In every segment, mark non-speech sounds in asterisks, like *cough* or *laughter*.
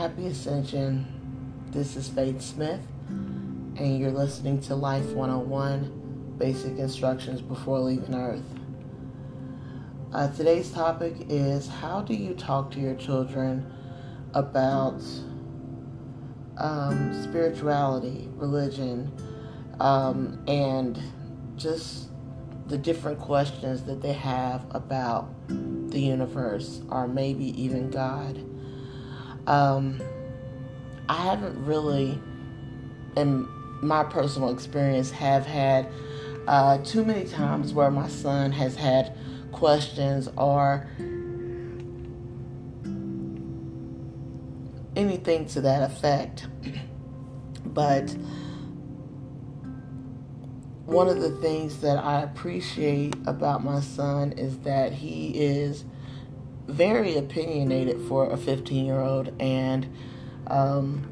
Happy Ascension. This is Faith Smith, and you're listening to Life 101 Basic Instructions Before Leaving Earth. Uh, today's topic is How do you talk to your children about um, spirituality, religion, um, and just the different questions that they have about the universe or maybe even God? Um, I haven't really, in my personal experience, have had uh, too many times where my son has had questions or anything to that effect. *clears throat* But one of the things that I appreciate about my son is that he is very opinionated for a 15 year old, and um,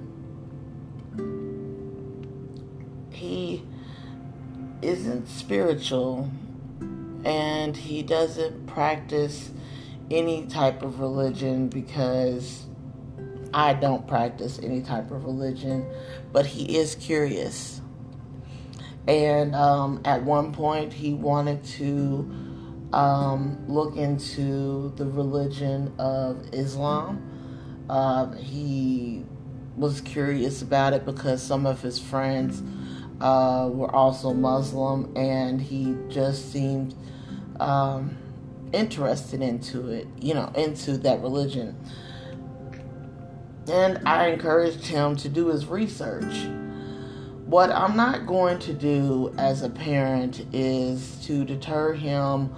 he isn't spiritual and he doesn't practice any type of religion because I don't practice any type of religion, but he is curious. And um, at one point, he wanted to um, look into the religion of Islam. Uh, he was curious about it because some of his friends uh, were also Muslim, and he just seemed um, interested into it, you know, into that religion. And I encouraged him to do his research. What I'm not going to do as a parent is to deter him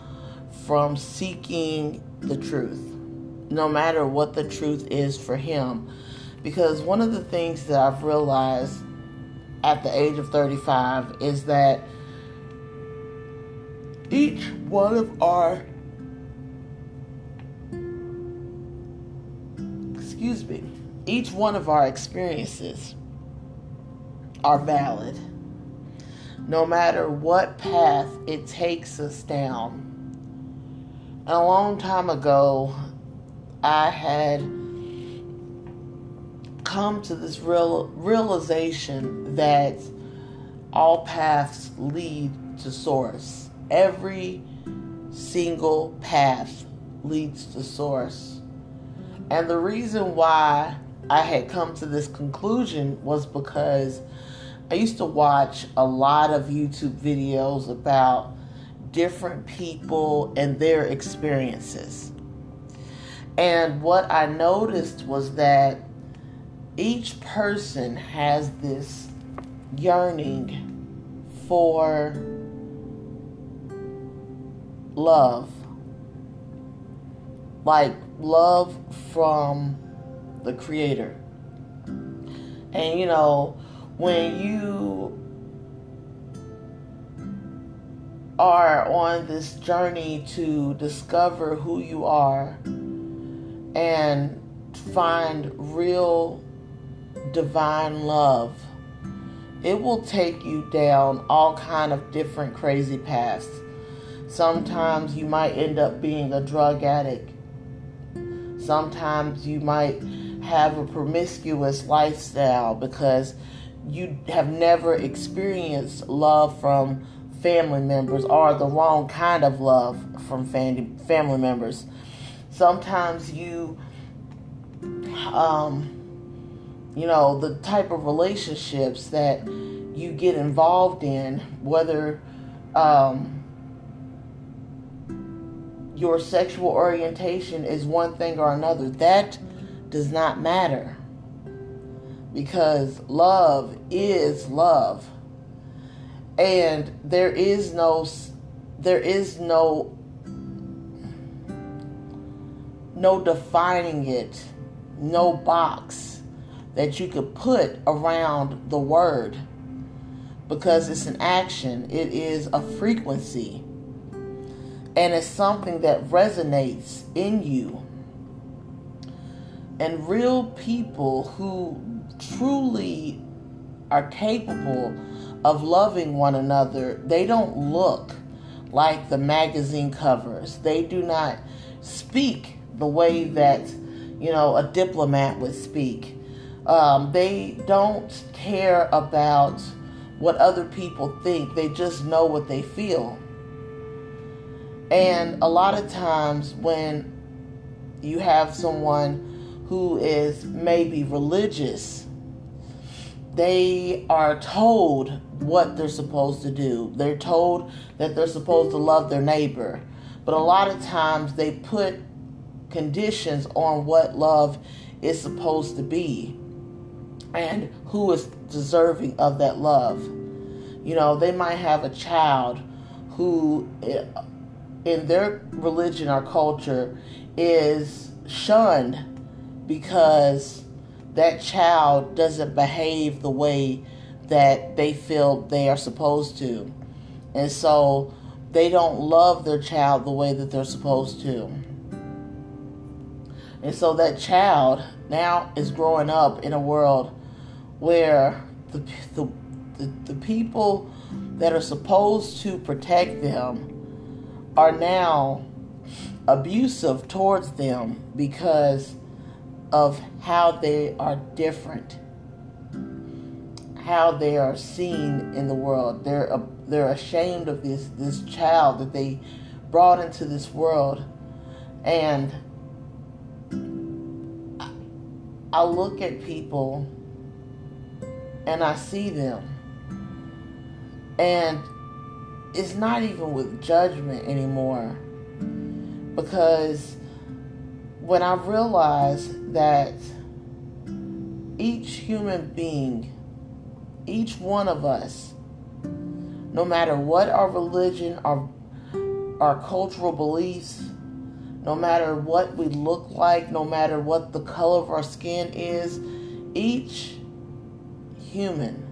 from seeking the truth, no matter what the truth is for him. Because one of the things that I've realized at the age of 35 is that each one of our excuse me each one of our experiences are valid no matter what path it takes us down a long time ago, I had come to this real realization that all paths lead to source. Every single path leads to source. And the reason why I had come to this conclusion was because I used to watch a lot of YouTube videos about different people and their experiences. And what I noticed was that each person has this yearning for love. Like love from the Creator. And you know, when you are on this journey to discover who you are and find real divine love. It will take you down all kind of different crazy paths. Sometimes you might end up being a drug addict. Sometimes you might have a promiscuous lifestyle because you have never experienced love from family members or the wrong kind of love from family members. Sometimes you, um, you know, the type of relationships that you get involved in, whether um, your sexual orientation is one thing or another, that does not matter because love is love and there is no there is no no defining it no box that you could put around the word. Because it's an action it is a frequency. And it's something that resonates in you. And real people who truly are capable of loving one another, they don't look like the magazine covers. They do not speak the way that, you know, a diplomat would speak. Um, they don't care about what other people think, they just know what they feel. And a lot of times, when you have someone who is maybe religious, they are told what they're supposed to do. They're told that they're supposed to love their neighbor. But a lot of times they put conditions on what love is supposed to be and who is deserving of that love. You know, they might have a child who, eh, in their religion or culture, is shunned because that child doesn't behave the way that they feel they are supposed to. And so they don't love their child the way that they're supposed to. And so that child now is growing up in a world where the, the, the, the people that are supposed to protect them are now abusive towards them because of how they are different, how they are seen in the world. They're they're ashamed of this this child that they brought into this world, and I look at people and I see them. And it's not even with judgment anymore. Because when I realized that each human being, each one of us, no matter what our religion, our, our cultural beliefs, no matter what we look like, no matter what the color of our skin is, each human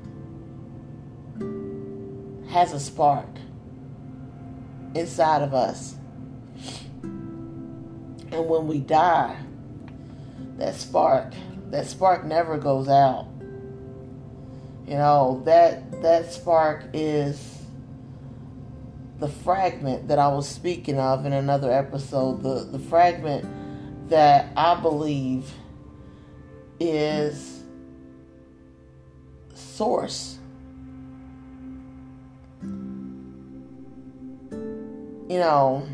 has a spark inside of us. And when we die, that spark, that spark never goes out. You know, that that spark is the fragment that I was speaking of in another episode, the, the fragment that I believe is source. You know,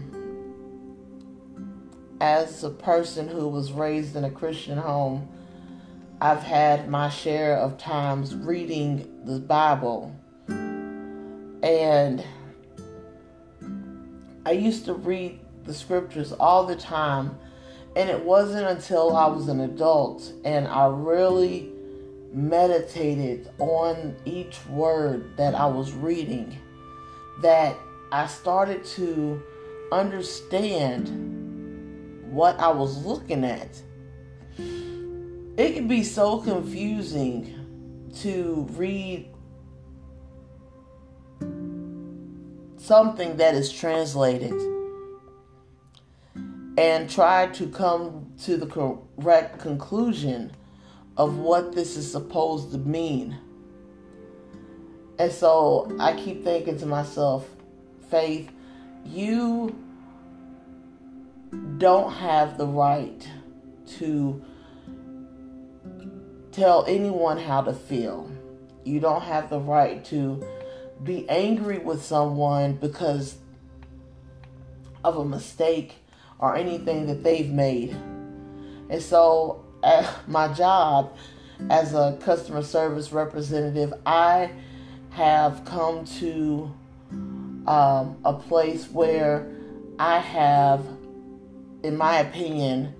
as a person who was raised in a Christian home, I've had my share of times reading the Bible. And I used to read the scriptures all the time, and it wasn't until I was an adult and I really meditated on each word that I was reading that I started to understand what I was looking at. It can be so confusing to read something that is translated and try to come to the correct conclusion of what this is supposed to mean. And so I keep thinking to myself, Faith, you don't have the right to tell anyone how to feel. You don't have the right to be angry with someone because of a mistake or anything that they've made. And so, at my job as a customer service representative, I have come to um, a place where I have, in my opinion,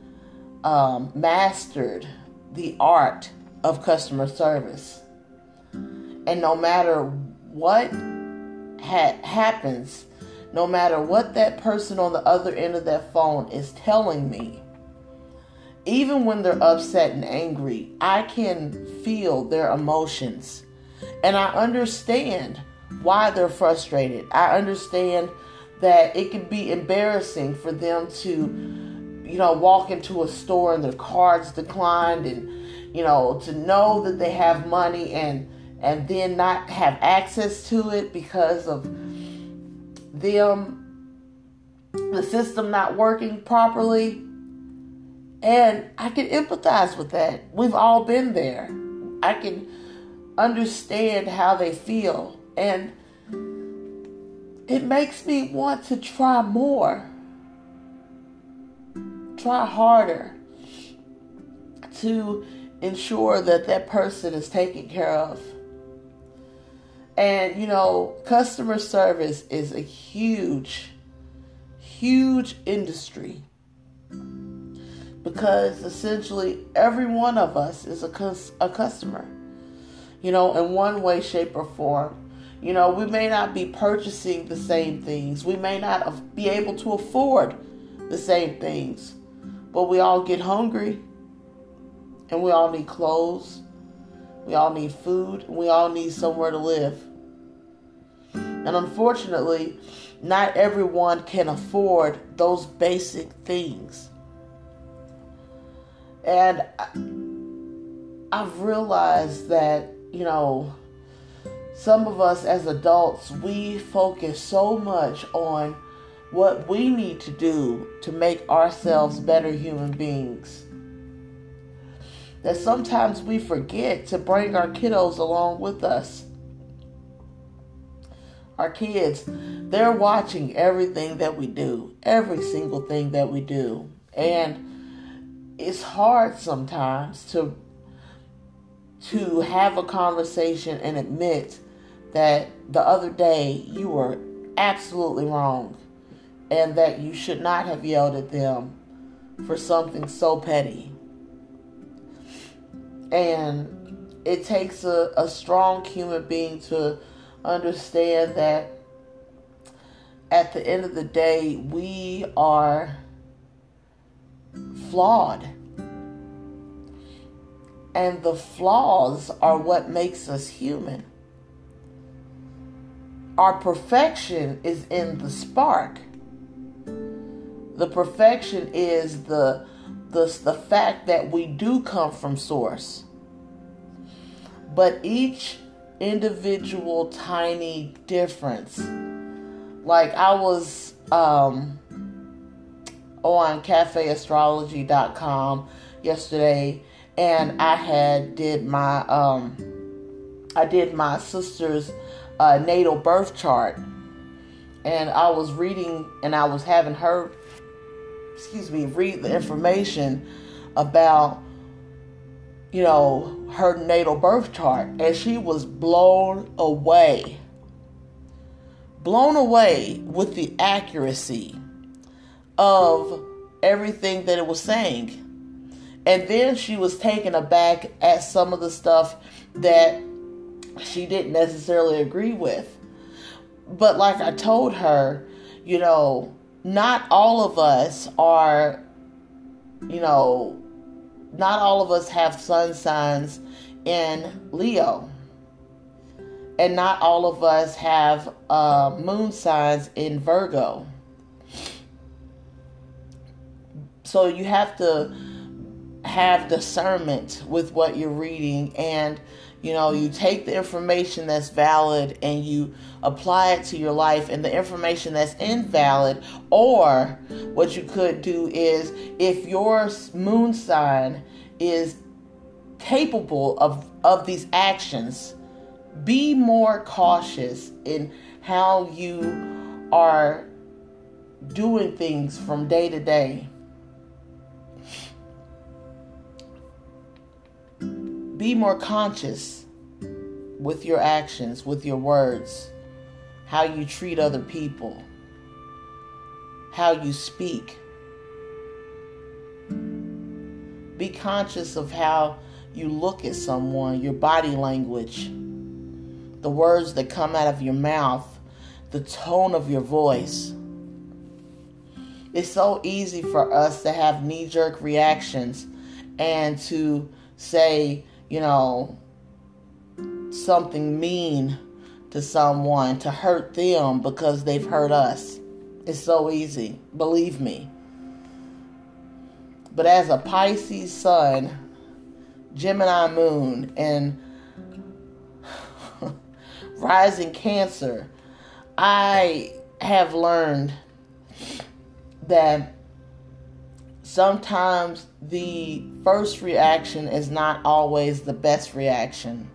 um, mastered the art of customer service. And no matter what ha- happens, no matter what that person on the other end of that phone is telling me, even when they're upset and angry, I can feel their emotions. And I understand why they're frustrated. I understand that it could be embarrassing for them to, you know, walk into a store and their cards declined and, you know, to know that they have money and and then not have access to it because of them the system not working properly And I can empathize with that. We've all been there. I can understand how they feel. And it makes me want to try more, try harder to ensure that that person is taken care of. And, you know, customer service is a huge, huge industry because essentially every one of us is a, cus- a customer, you know, in one way, shape, or form. You know, we may not be purchasing the same things, we may not be able to afford the same things, but we all get hungry and we all need clothes, we all need food, we all need somewhere to live. And unfortunately, not everyone can afford those basic things. And I've realized that, you know, some of us as adults, we focus so much on what we need to do to make ourselves better human beings that sometimes we forget to bring our kiddos along with us. Our kids, they're watching everything that we do, every single thing that we do. And it's hard sometimes to to have a conversation and admit that the other day you were absolutely wrong and that you should not have yelled at them for something so petty. And it takes a, a strong human being to understand that at the end of the day, we are flawed. And the flaws are what makes us human. Our perfection is in the spark. The perfection is the, the, the fact that we do come from source. But each individual tiny difference, like I was um, on cafeastrology.com yesterday and I had did my um I did my sister's uh, natal birth chart. And I was reading and I was having her excuse me read the information about you know her natal birth chart. And she was blown away. Blown away with the accuracy of everything that it was saying. And then she was taken aback at some of the stuff that she didn't necessarily agree with. But like I told her, you know, not all of us are, you know, not all of us have sun signs in Leo. And not all of us have uh, moon signs in Virgo. So you have to have discernment with what you're reading and you know you take the information that's valid and you apply it to your life and the information that's invalid or what you could do is if your moon sign is capable of of these actions be more cautious in how you are doing things from day to day be more conscious with your actions, with your words, how you treat other people, how you speak. Be conscious of how you look at someone, your body language, the words that come out of your mouth, the tone of your voice. It's so easy for us to have knee jerk reactions and to say, you know, something mean to someone to hurt them because they've hurt us. It's so easy, believe me. But as a Pisces sun, Gemini moon, and *laughs* rising Cancer, I have learned that sometimes the first reaction is not always the best reaction.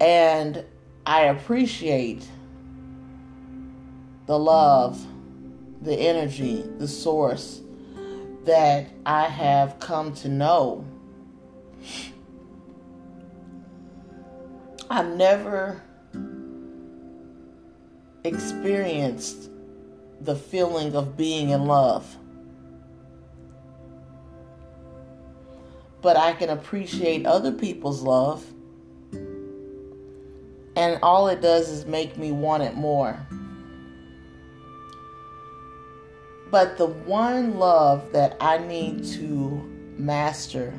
And I appreciate the love, the energy, the source that I have come to know. I've never experienced the feeling of being in love. But I can appreciate other people's love. And all it does is make me want it more. But the one love that I need to master,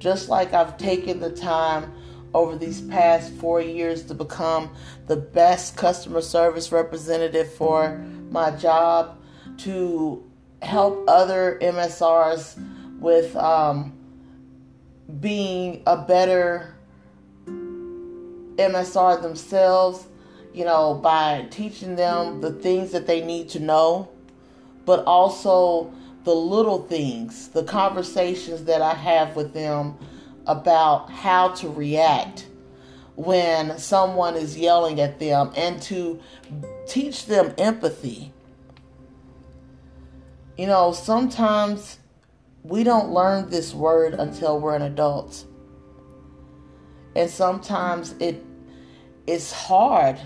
just like I've taken the time over these past four years to become the best customer service representative for my job, to help other MSRs with um, being a better MSR themselves, you know, by teaching them the things that they need to know, but also the little things, the conversations that I have with them about how to react when someone is yelling at them and to teach them empathy. You know, sometimes we don't learn this word until we're an adult. And sometimes it it is hard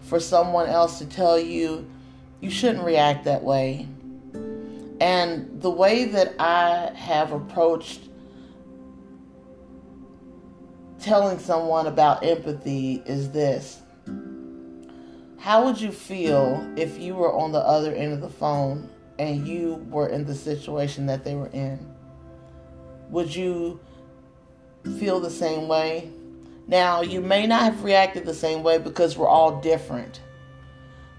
for someone else to tell you you shouldn't react that way. And the way that I have approached telling someone about empathy is this How would you feel if you were on the other end of the phone and you were in the situation that they were in? Would you feel the same way? Now, you may not have reacted the same way because we're all different.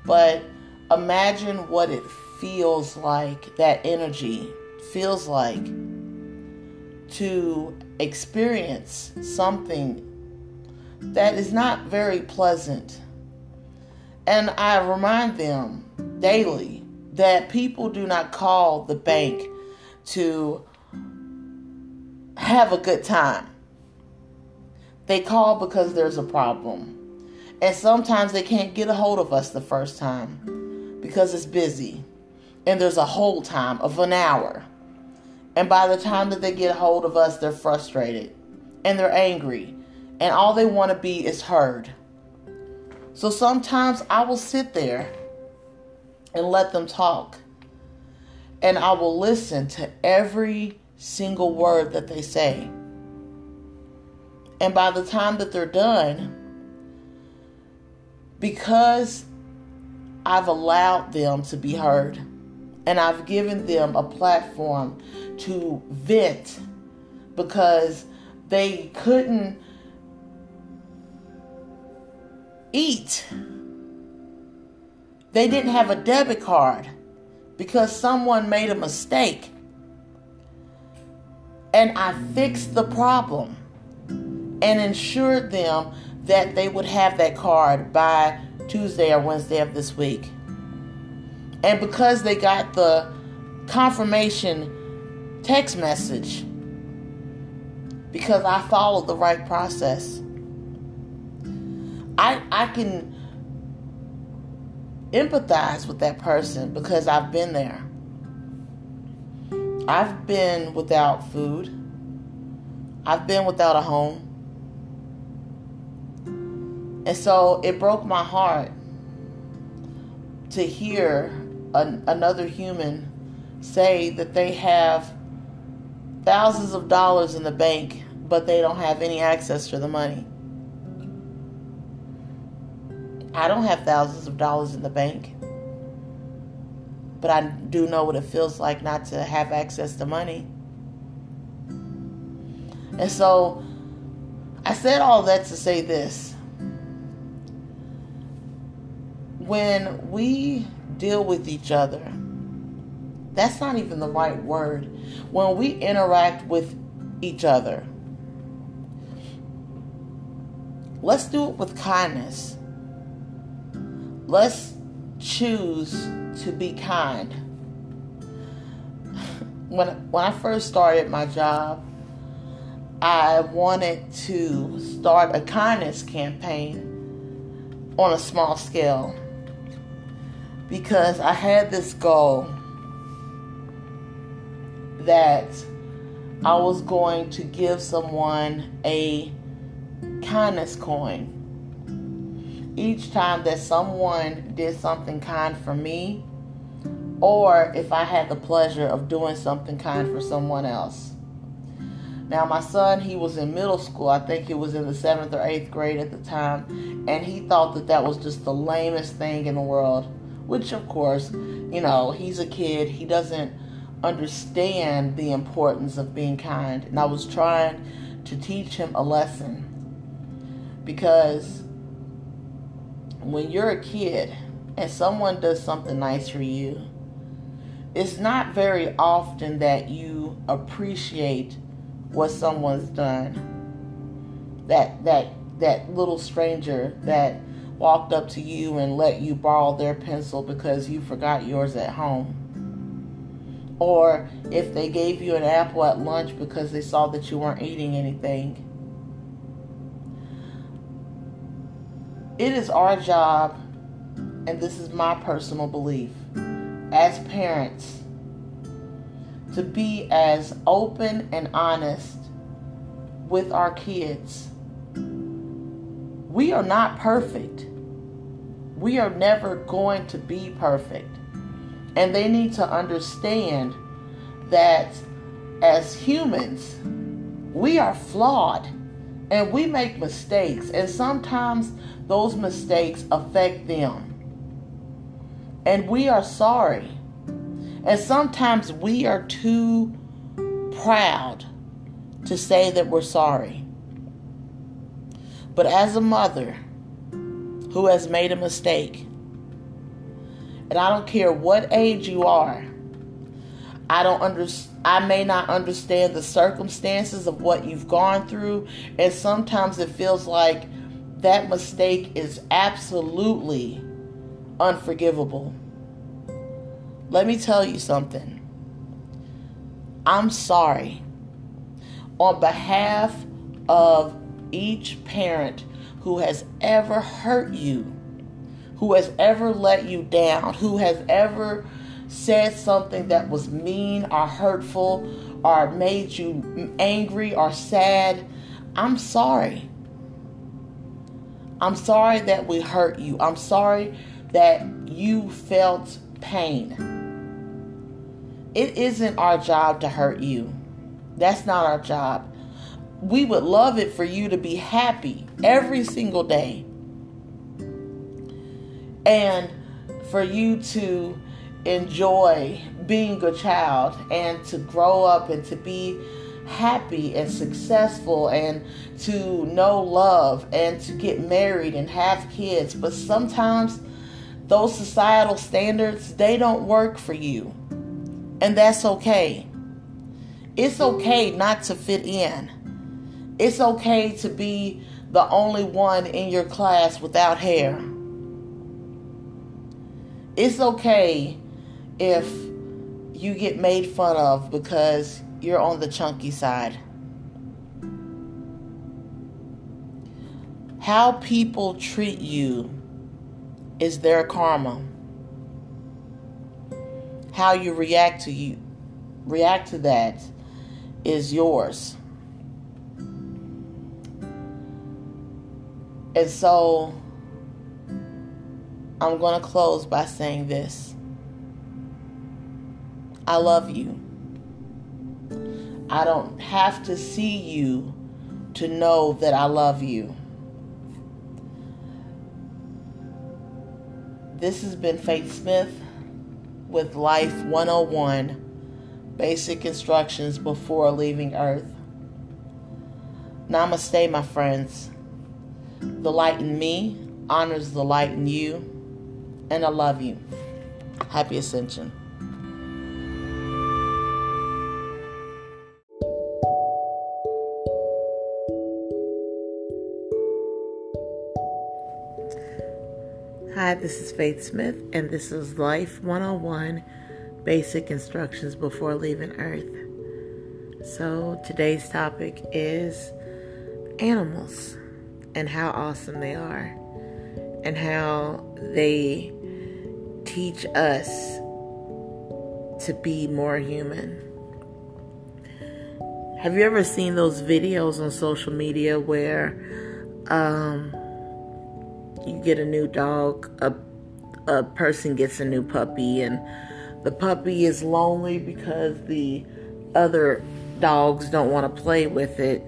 But imagine what it feels like, that energy feels like to experience something that is not very pleasant. And I remind them daily that people do not call the bank to have a good time. They call because there's a problem. And sometimes they can't get a hold of us the first time because it's busy. And there's a hold time of an hour. And by the time that they get a hold of us, they're frustrated and they're angry. And all they want to be is heard. So sometimes I will sit there and let them talk. And I will listen to every single word that they say. And by the time that they're done, because I've allowed them to be heard and I've given them a platform to vent because they couldn't eat. They didn't have a debit card because someone made a mistake. And I fixed the problem and ensured them that they would have that card by Tuesday or Wednesday of this week. And because they got the confirmation text message because I followed the right process. I I can empathize with that person because I've been there. I've been without food. I've been without a home. And so it broke my heart to hear an, another human say that they have thousands of dollars in the bank, but they don't have any access to the money. I don't have thousands of dollars in the bank, but I do know what it feels like not to have access to money. And so I said all that to say this. When we deal with each other, that's not even the right word. When we interact with each other, let's do it with kindness. Let's choose to be kind. when when I first started my job, I wanted to start a kindness campaign on a small scale because I had this goal that I was going to give someone a kindness coin. Each time that someone did something kind for me, or if I had the pleasure of doing something kind for someone else. Now, my son, he was in middle school. I think he was in the seventh or eighth grade at the time, and he thought that that was just the lamest thing in the world. Which, of course, you know, he's a kid. He doesn't understand the importance of being kind. And I was trying to teach him a lesson. Because when you're a kid and someone does something nice for you, it's not very often that you appreciate what someone's done. That that that little stranger that walked up to you and let you borrow their pencil because you forgot yours at home. Or if they gave you an apple at lunch because they saw that you weren't eating anything. It is our job, and this is my personal belief, as parents to be as open and honest with our kids. We are not perfect. We are never going to be perfect. And they need to understand that as humans, we are flawed and we make mistakes. And sometimes those mistakes affect them. And we are sorry. And sometimes we are too proud to say that we're sorry. But as a mother who has made a mistake, and I don't care what age you are, I don't under, I may not understand the circumstances of what you've gone through, and sometimes it feels like that mistake is absolutely unforgivable. Let me tell you something. I'm sorry. On behalf of each parent who has ever hurt you, who has ever let you down, who has ever said something that was mean or hurtful or made you angry or sad, I'm sorry. I'm sorry that we hurt you. I'm sorry that you felt pain. It isn't our job to hurt you. That's not our job. We would love it for you to be happy every single day. And for you to enjoy being a child and to grow up and to be happy and successful and to know love and to get married and have kids. But sometimes those societal standards, they don't work for you. And that's okay. It's okay not to fit in. It's okay to be the only one in your class without hair. It's okay if you get made fun of because you're on the chunky side. How people treat you is their karma how you react to you react to that is yours. And so I'm going to close by saying this. I love you. I don't have to see you to know that I love you. This has been Faith Smith with Life 101 Basic Instructions Before Leaving Earth. Namaste, my friends. The light in me honors the light in you, and I love you. Happy Ascension. Hi, this is Faith Smith, and this is Life 101 basic instructions before leaving Earth. So, today's topic is animals and how awesome they are, and how they teach us to be more human. Have you ever seen those videos on social media where um, you get a new dog, a, a person gets a new puppy, and the puppy is lonely because the other dogs don't want to play with it.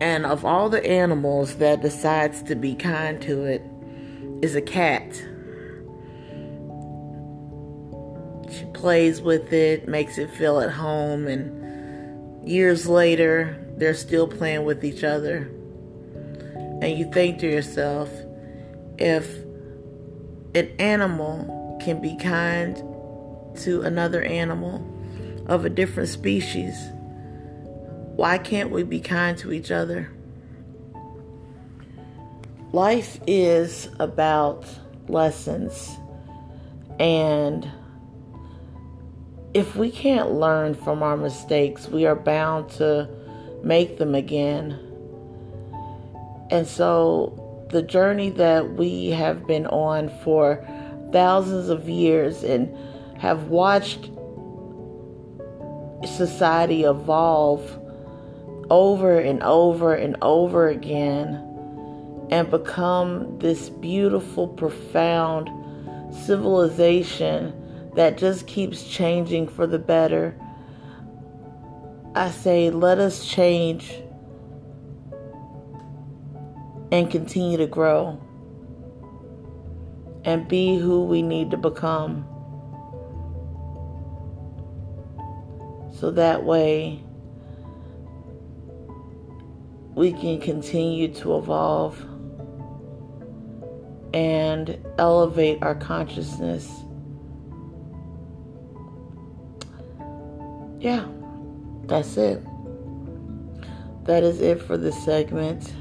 And of all the animals that decides to be kind to it is a cat. She plays with it, makes it feel at home, and years later, they're still playing with each other. And you think to yourself, if an animal can be kind to another animal, of a different species, why can't we be kind to each other? Life is about lessons, and if we can't learn from our mistakes, we are bound to make them again. And so, the journey that we have been on for thousands of years and have watched society evolve over and over and over again and become this beautiful, profound civilization that just keeps changing for the better. I say, let us change and continue to grow and be who we need to become. So that way we can continue to evolve and elevate our consciousness. Yeah, that's it. That is it for this segment.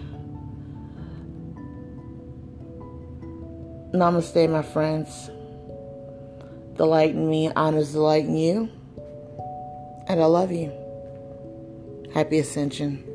Namaste, my friends. The light in me honors the light in you and I love you. Happy Ascension.